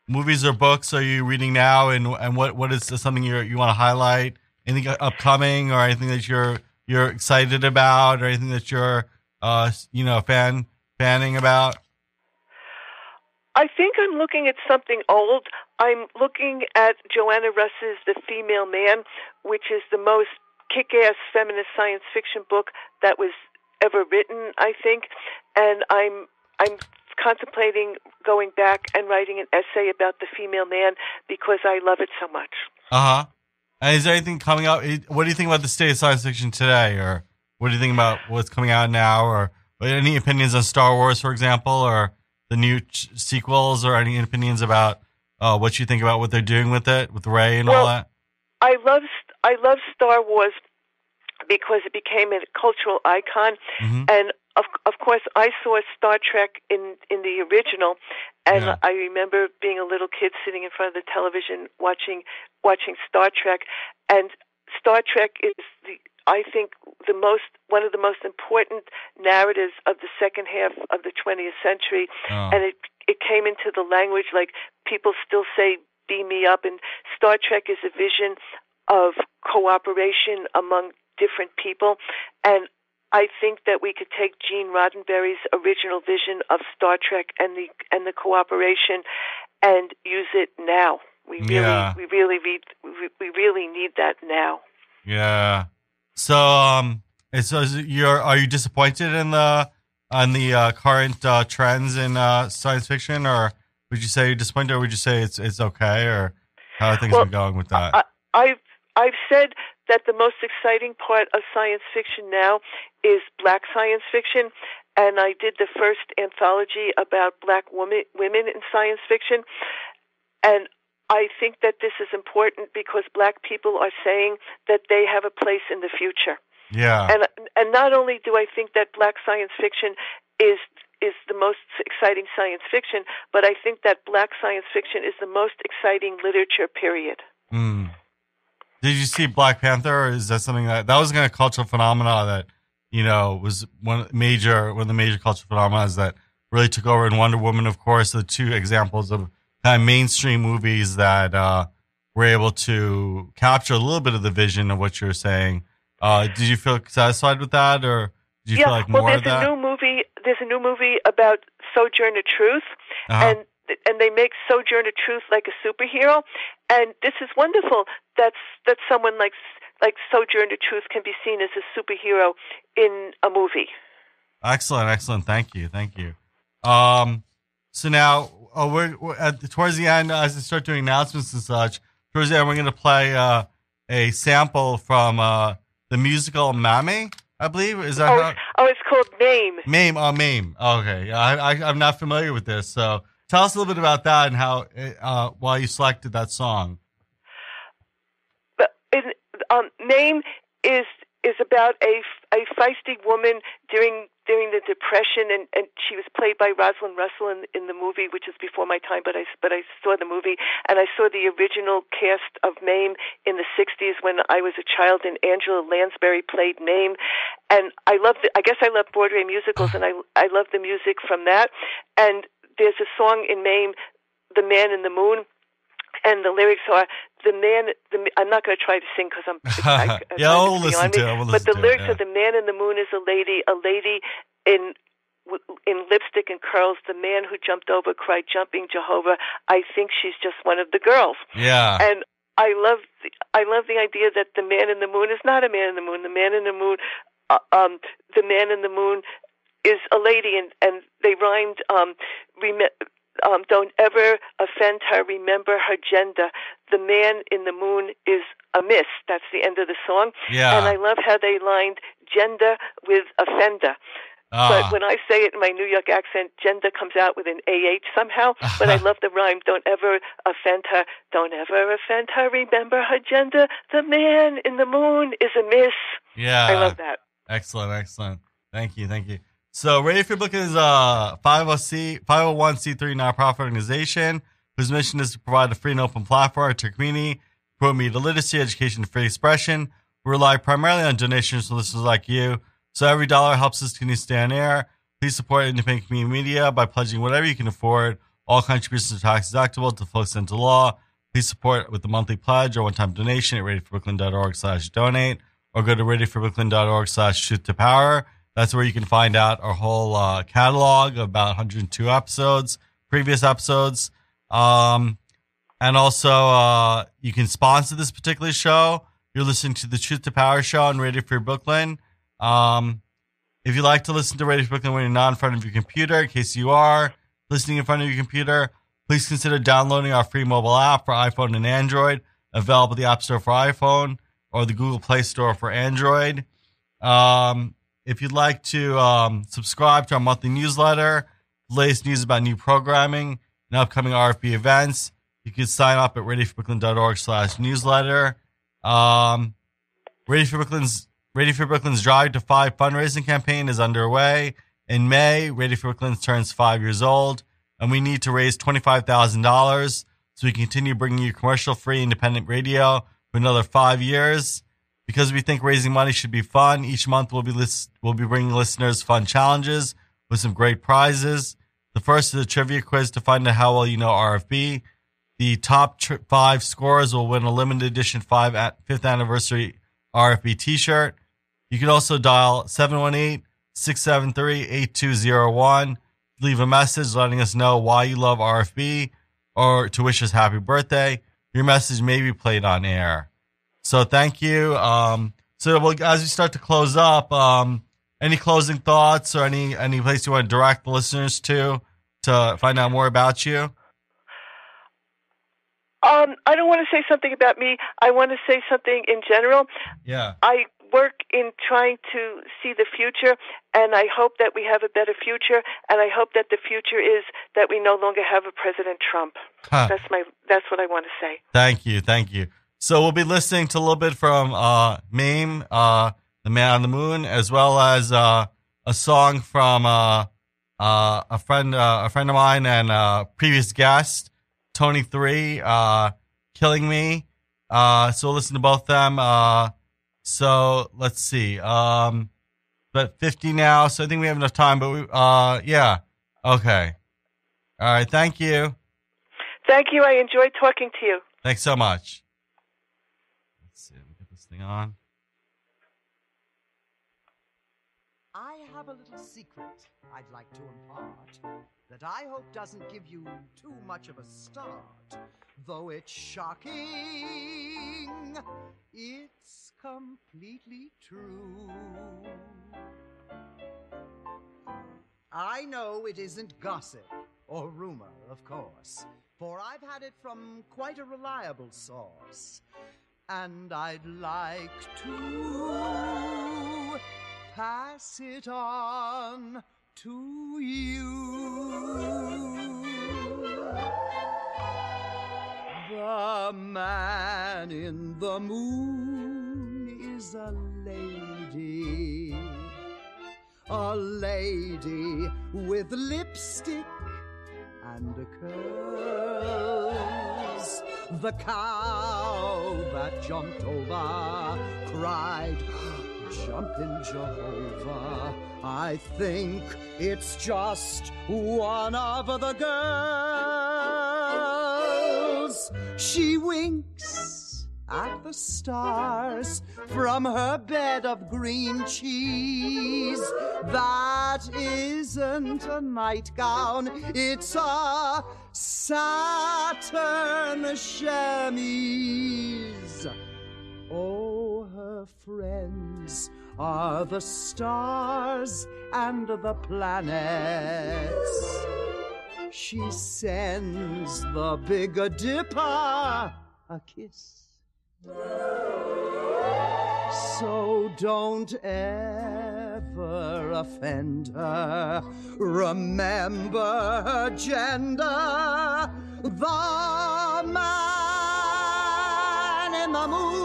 movies or books are you reading now, and and what what is something you you want to highlight? Anything upcoming or anything that you're you're excited about, or anything that you're uh you know fan fanning about? I think I'm looking at something old. I'm looking at Joanna Russ's The Female Man, which is the most kick ass feminist science fiction book that was ever written, I think. And I'm I'm contemplating going back and writing an essay about the female man because I love it so much. Uh huh. And is there anything coming out? What do you think about the state of science fiction today, or what do you think about what's coming out now, or any opinions on Star Wars, for example, or the new ch- sequels, or any opinions about uh, what you think about what they're doing with it, with Rey and all that? I love I love Star Wars because it became a cultural icon, Mhm. and of of course I saw Star Trek in in the original, and Yeah. I remember being a little kid sitting in front of the television watching watching Star Trek, and Star Trek is the I think the most one of the most important narratives of the second half of the 20th century Oh. and it it came into the language like people still say beam me up and star trek is a vision of cooperation among different people and i think that we could take gene roddenberry's original vision of star trek and the and the cooperation and use it now we really Yeah. we really read we, we really need that now Yeah. So, um, so you're are you disappointed in the on the uh, current uh, trends in uh, science fiction, or would you say you're disappointed, or would you say it's it's okay, or how are things Well, been going with that? I, I've I've said that the most exciting part of science fiction now is black science fiction, and I did the first anthology about black women women in science fiction, and I think that this is important because black people are saying that they have a place in the future. yeah. And and not only do I think that black science fiction is is the most exciting science fiction, but I think that black science fiction is the most exciting literature. Period. Mm. Did you see Black Panther? Or is that something that that was kind of cultural phenomena that you know was one major one of the major cultural phenomena that really took over? And Wonder Woman, of course, the two examples of kind of mainstream movies that uh, were able to capture a little bit of the vision of what you're saying. Uh, did you feel satisfied with that, or did you yeah, feel like well, more there's of that? a new movie. There's a new movie about Sojourner Truth, Uh-huh. and and they make Sojourner Truth like a superhero, and this is wonderful. That's that someone like like Sojourner Truth can be seen as a superhero in a movie. Excellent, excellent. Thank you, thank you. Um, so now oh, we're, we're at towards the end as I start doing announcements and such. Towards the end, we're going to play uh, a sample from uh, the musical Mame. I believe is that Oh, how, it's, oh, it's called Name. Mame? Oh, Mame. Okay, I, I, I'm not familiar with this, so tell us a little bit about that and how uh, why you selected that song. But in, um, Mame is is about a a feisty woman during during the depression and and she was played by Rosalind Russell in in the movie which is before my time but I but I saw the movie and I saw the original cast of Mame in the 60s when I was a child and Angela Lansbury played Mame and I love the, I guess I love Broadway musicals and I I love the music from that and there's a song in Mame the man in the moon and the lyrics are the man. The, I'm not going to try to sing because I'm. I, yeah, I'll listen to it. We'll but the lyrics it, yeah. are the man in the moon is a lady, a lady in in lipstick and curls. The man who jumped over cried, "Jumping Jehovah." I think she's just one of the girls. Yeah. And I love the, I love the idea that the man in the moon is not a man in the moon. The man in the moon, uh, um, the man in the moon is a lady, and and they rhymed. Um, rem- um, don't ever offend her. Remember her gender. The man in the moon is a miss. That's the end of the song. Yeah. And I love how they lined gender with offender. Ah. But when I say it in my New York accent, gender comes out with an AH somehow. But I love the rhyme. Don't ever offend her. Don't ever offend her. Remember her gender. The man in the moon is a miss. yeah. I love that. Excellent, excellent. Thank you, thank you. So, Radio Free Brooklyn is a 50C, 501c3 nonprofit organization whose mission is to provide a free and open platform to community, promote media literacy, education, and free expression. We rely primarily on donations from listeners like you. So, every dollar helps us continue to stay on air. Please support independent community media by pledging whatever you can afford. All contributions are tax deductible to folks into law. Please support with a monthly pledge or one-time donation at radiofreebrooklyn.org slash donate or go to radiofreebrooklyn.org slash shoot to power. That's where you can find out our whole uh, catalog about 102 episodes, previous episodes. Um, and also, uh, you can sponsor this particular show. You're listening to the Truth to Power show on Radio Free Brooklyn. Um, if you like to listen to Radio Free Brooklyn when you're not in front of your computer, in case you are listening in front of your computer, please consider downloading our free mobile app for iPhone and Android, available at the App Store for iPhone or the Google Play Store for Android. Um, if you'd like to um, subscribe to our monthly newsletter, latest news about new programming and upcoming RFB events, you can sign up at radiofreebrooklyn.org slash newsletter. Um, Radio Free Brooklyn's Radio Free Brooklyn's Drive to Five fundraising campaign is underway. In May, Radio Free Brooklyn turns five years old, and we need to raise $25,000 so we can continue bringing you commercial free independent radio for another five years. Because we think raising money should be fun, each month we'll be list- we'll be bringing listeners fun challenges with some great prizes. The first is a trivia quiz to find out how well you know RFB. The top tr- five scorers will win a limited edition five at fifth anniversary RFB T-shirt. You can also dial 718-673-8201. Leave a message letting us know why you love RFB or to wish us happy birthday. Your message may be played on air. So thank you. Um, so we'll, as we start to close up, um, any closing thoughts or any any place you want to direct the listeners to to find out more about you? Um, I don't want to say something about me. I want to say something in general. Yeah. I work in trying to see the future, and I hope that we have a better future. And I hope that the future is that we no longer have a President Trump. Huh. That's my. That's what I want to say. Thank you, thank you. So we'll be listening to a little bit from uh, Mame, uh, the Man on the Moon, as well as uh, a song from uh, uh, a friend, uh, a friend of mine and uh, previous guest, Tony Three, uh, "Killing Me." Uh, so we'll listen to both them. Uh, so let's see. Um, but fifty now, so I think we have enough time. But we, uh, yeah, okay. All right. Thank you. Thank you. I enjoyed talking to you. Thanks so much. Let's see. Let me get this thing on. I have a little secret I'd like to impart that I hope doesn't give you too much of a start. Though it's shocking, it's completely true. I know it isn't gossip or rumor, of course, for I've had it from quite a reliable source. And I'd like to pass it on to you. The man in the moon is a lady a lady with lipstick and curls. The cow that jumped over cried, Jumping Jehovah. I think it's just one of the girls. She winks stars from her bed of green cheese. That isn't a nightgown, it's a satin chemise. Oh, her friends are the stars and the planets. She sends the Big Dipper a kiss. So don't ever offend her. Remember her gender. The man in the moon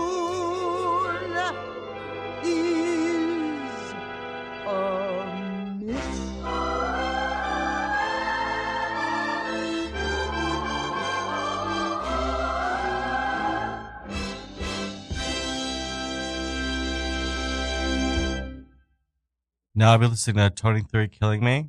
Now I'll be listening to Tony Three Killing Me.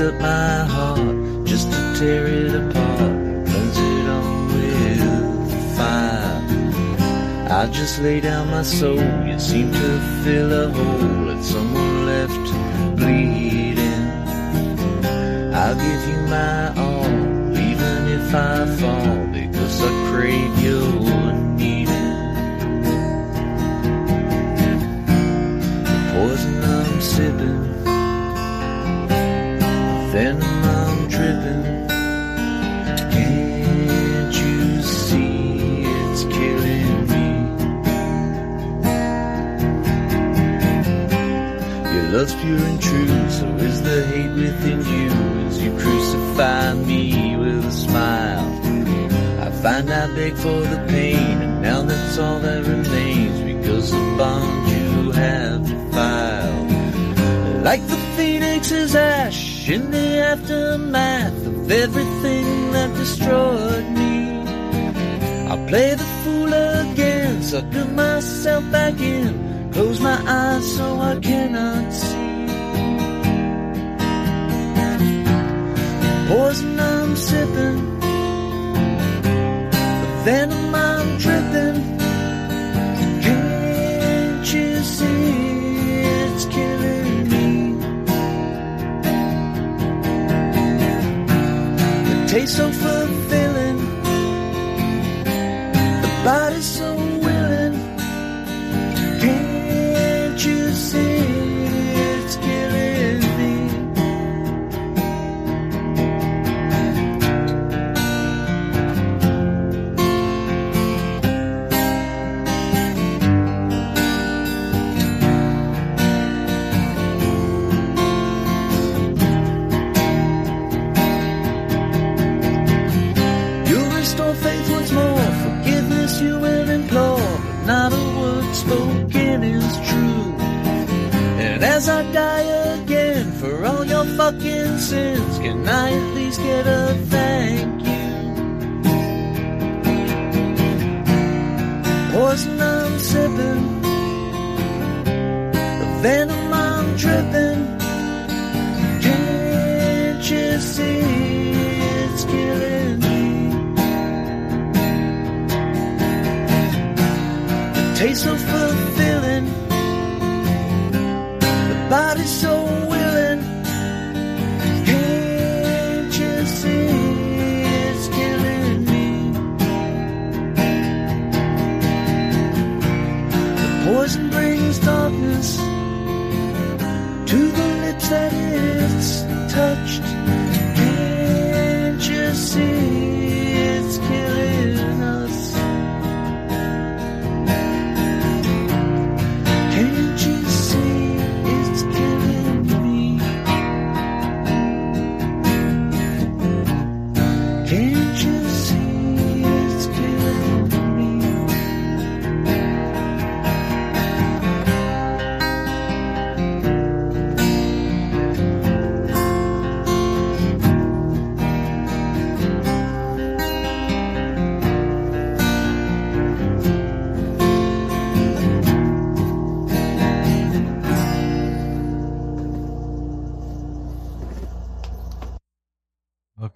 Up my heart just to tear it apart, cleanse it all with fire. I just lay down my soul, you seem to fill a hole that someone left bleeding. I'll give you my all, even if I fall, because I crave needing. The poison I'm sipping, pure and true, so is the hate within you as you crucify me with a smile. I find I beg for the pain, and now that's all that remains because the bond you have defiled. Like the phoenix's ash in the aftermath of everything that destroyed me. I'll play the fool again, sucker myself back in, close my eyes so I cannot see. Poison I'm sipping, the venom I'm dripping.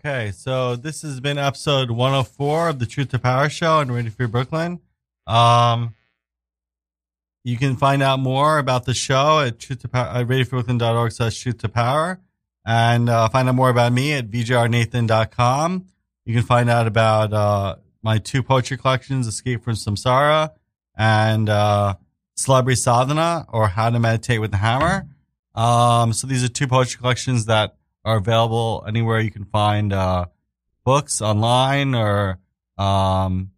Okay, so this has been episode 104 of the Truth to Power Show on Radio Free Brooklyn. Um, you can find out more about the show at truth to power, at radiofreebrooklyn.org slash truth to power and uh, find out more about me at vjrnathan.com. You can find out about uh, my two poetry collections, Escape from Samsara and uh, Celebrity Sadhana or How to Meditate with the Hammer. Um, so these are two poetry collections that are available anywhere you can find uh, books online or um,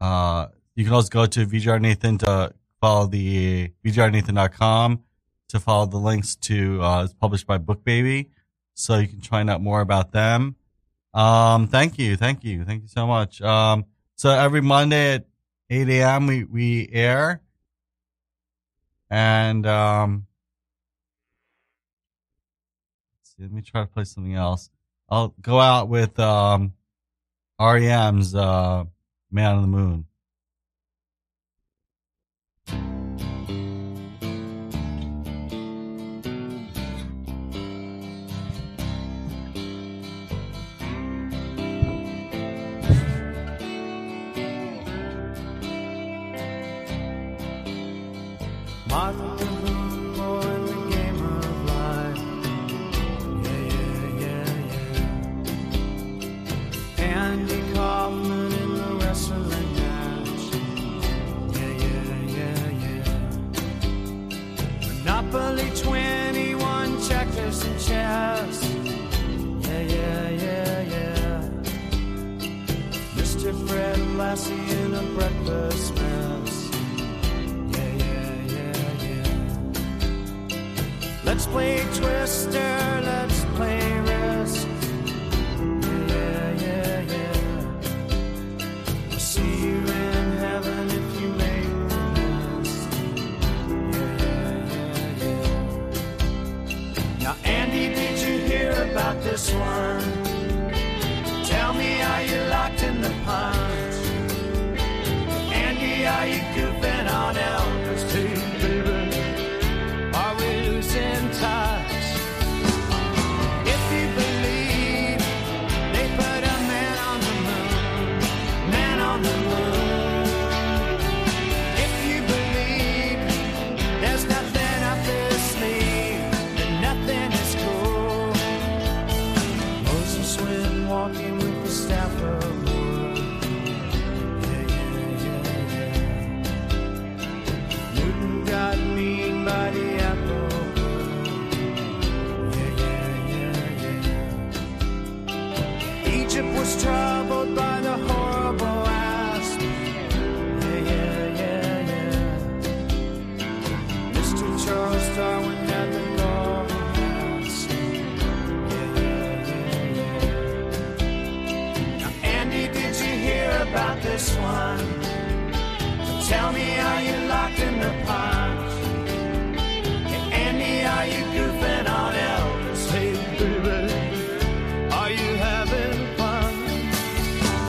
uh, you can also go to VJR Nathan to follow the VJRNathan.com to follow the links to uh, it's published by BookBaby, so you can find out more about them. Um, thank you, thank you, thank you so much. Um, so every Monday at 8 a.m. we we air, and um, let's see, let me try to play something else. I'll go out with um, REM's uh, "Man on the Moon." Checkers. Yeah, yeah, yeah, yeah. Mr. Fred Blassie in a breakfast mess. Yeah, yeah, yeah, yeah. Let's play Twister, about